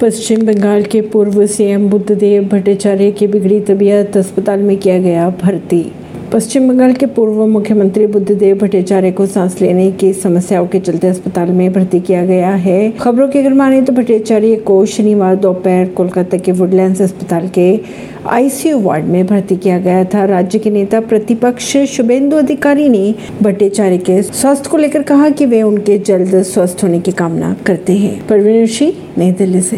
पश्चिम बंगाल के पूर्व सीएम बुद्धदेव भट्टाचार्य की बिगड़ी तबीयत अस्पताल में किया गया भर्ती। पश्चिम बंगाल के पूर्व मुख्यमंत्री बुद्धदेव भट्टाचार्य को सांस लेने की समस्याओं के चलते अस्पताल में भर्ती किया गया है। खबरों की अगर माने तो भट्टाचार्य को शनिवार दोपहर कोलकाता के वुडलैंड्स अस्पताल के आईसीयू वार्ड में भर्ती किया गया था। राज्य के नेता प्रतिपक्ष शुभेंदु अधिकारी ने भट्टाचार्य के स्वास्थ्य को लेकर कहा कि वे उनके जल्द स्वस्थ होने की कामना करते हैं। परवीन सिंह नई दिल्ली से।